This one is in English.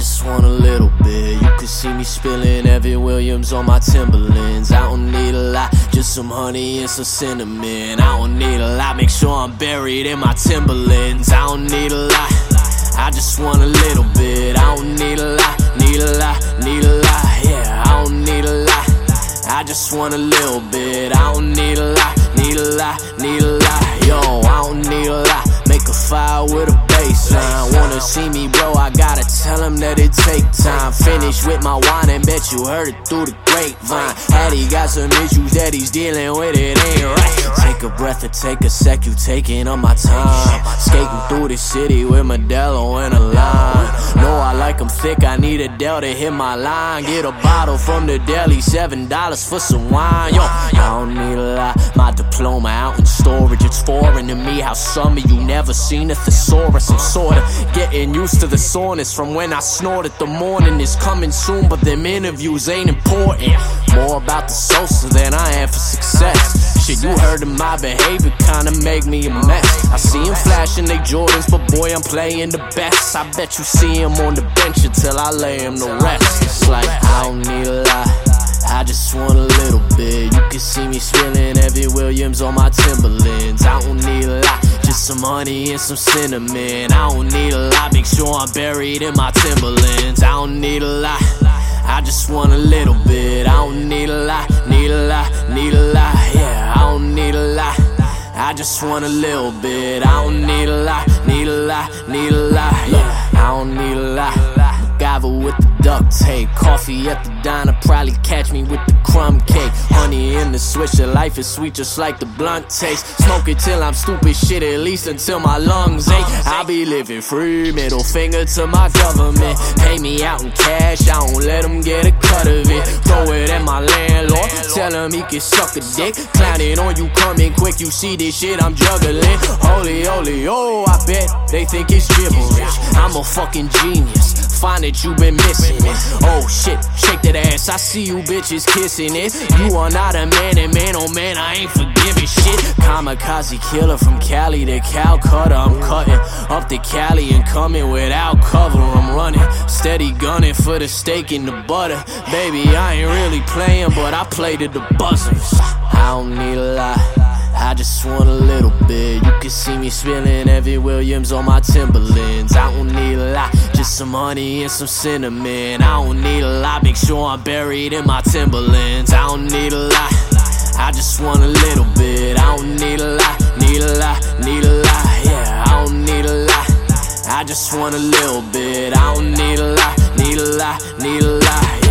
just want a little bit. You can see me spilling Evan Williams on my Timberlands. I don't need a lot, just some honey and some cinnamon. I don't need a lot, make sure I'm buried in my Timberlands. I don't need a lot, I just want a little bit. I don't need a lot, need a lot, need a lot. Yeah, I don't need a lot, I just want a little bit. I don't need a lot, need a lot, need a lot. Yo, that it take time. Finish with my wine and bet you heard it through the grapevine. Hattie got some issues that he's dealing with, it ain't right. Take a breath and take a sec, you taking up my time. Skating through the city with Modelo and a line. Know I like them thick, I need a Dell to hit my line. Get a bottle from the deli, seven dollars for some wine. Yo, I don't need a lot, my diploma out in storage. It's foreign to me how some of you never seen a thesaurus. I'm sorta getting used to the soreness from when I snorted. The morning is coming soon, but them interviews ain't important. More about the Sosa than I am for success. Shit, you heard of my behavior, kinda make me a mess. I see him flashing they Jordans, but boy, I'm playing the best. I bet you see him on the bench until I lay him to rest. It's like, I don't need a lot. I just want a little bit. You can see me spilling Evan Williams on my Timberlands. Some honey and some cinnamon. I don't need a lot, make sure I'm buried in my Timberlands. I don't need a lot, I just want a little bit. I don't need a lot, need a lot, need a lot. Yeah, I don't need a lot. I just want a little bit. I don't need a lot, need a lot, need a lot. Yeah, I don't need a lot. MacGyver with the duct tape. Coffee at the diner, probably catch me with the crumb cake. Honey in the swisher, life is sweet just like the blunt taste. Smoke it till I'm stupid shit, at least until my lungs ache. I'll be living free, middle finger to my government. Pay me out in cash, I don't let them get a cut of it. Throw it at my landlord, tell him he can suck a dick. Clowning on you coming quick, you see this shit I'm juggling. Holy, holy, oh, I bet they think it's gibberish. I'm a fucking genius. Find that you been missing it. Oh shit. I see you bitches kissing it. You are not a man, and man, oh man, I ain't forgiving shit. Kamikaze killer from Cali to Calcutta. I'm cutting up the Cali and coming without cover. I'm running, steady gunning for the steak and the butter. Baby, I ain't really playing, but I play to the buzzers. I don't need a lot. I just want a little bit. You can see me spilling Evan Williams on my Timberlands. I don't need some honey and some cinnamon. I don't need a lot, make sure I'm buried in my Timberlands. I don't need a lot, I just want a little bit. I don't need a lot, need a lot, need a lot, yeah. I don't need a lot, I just want a little bit. I don't need a lot, need a lot, need a lot, yeah.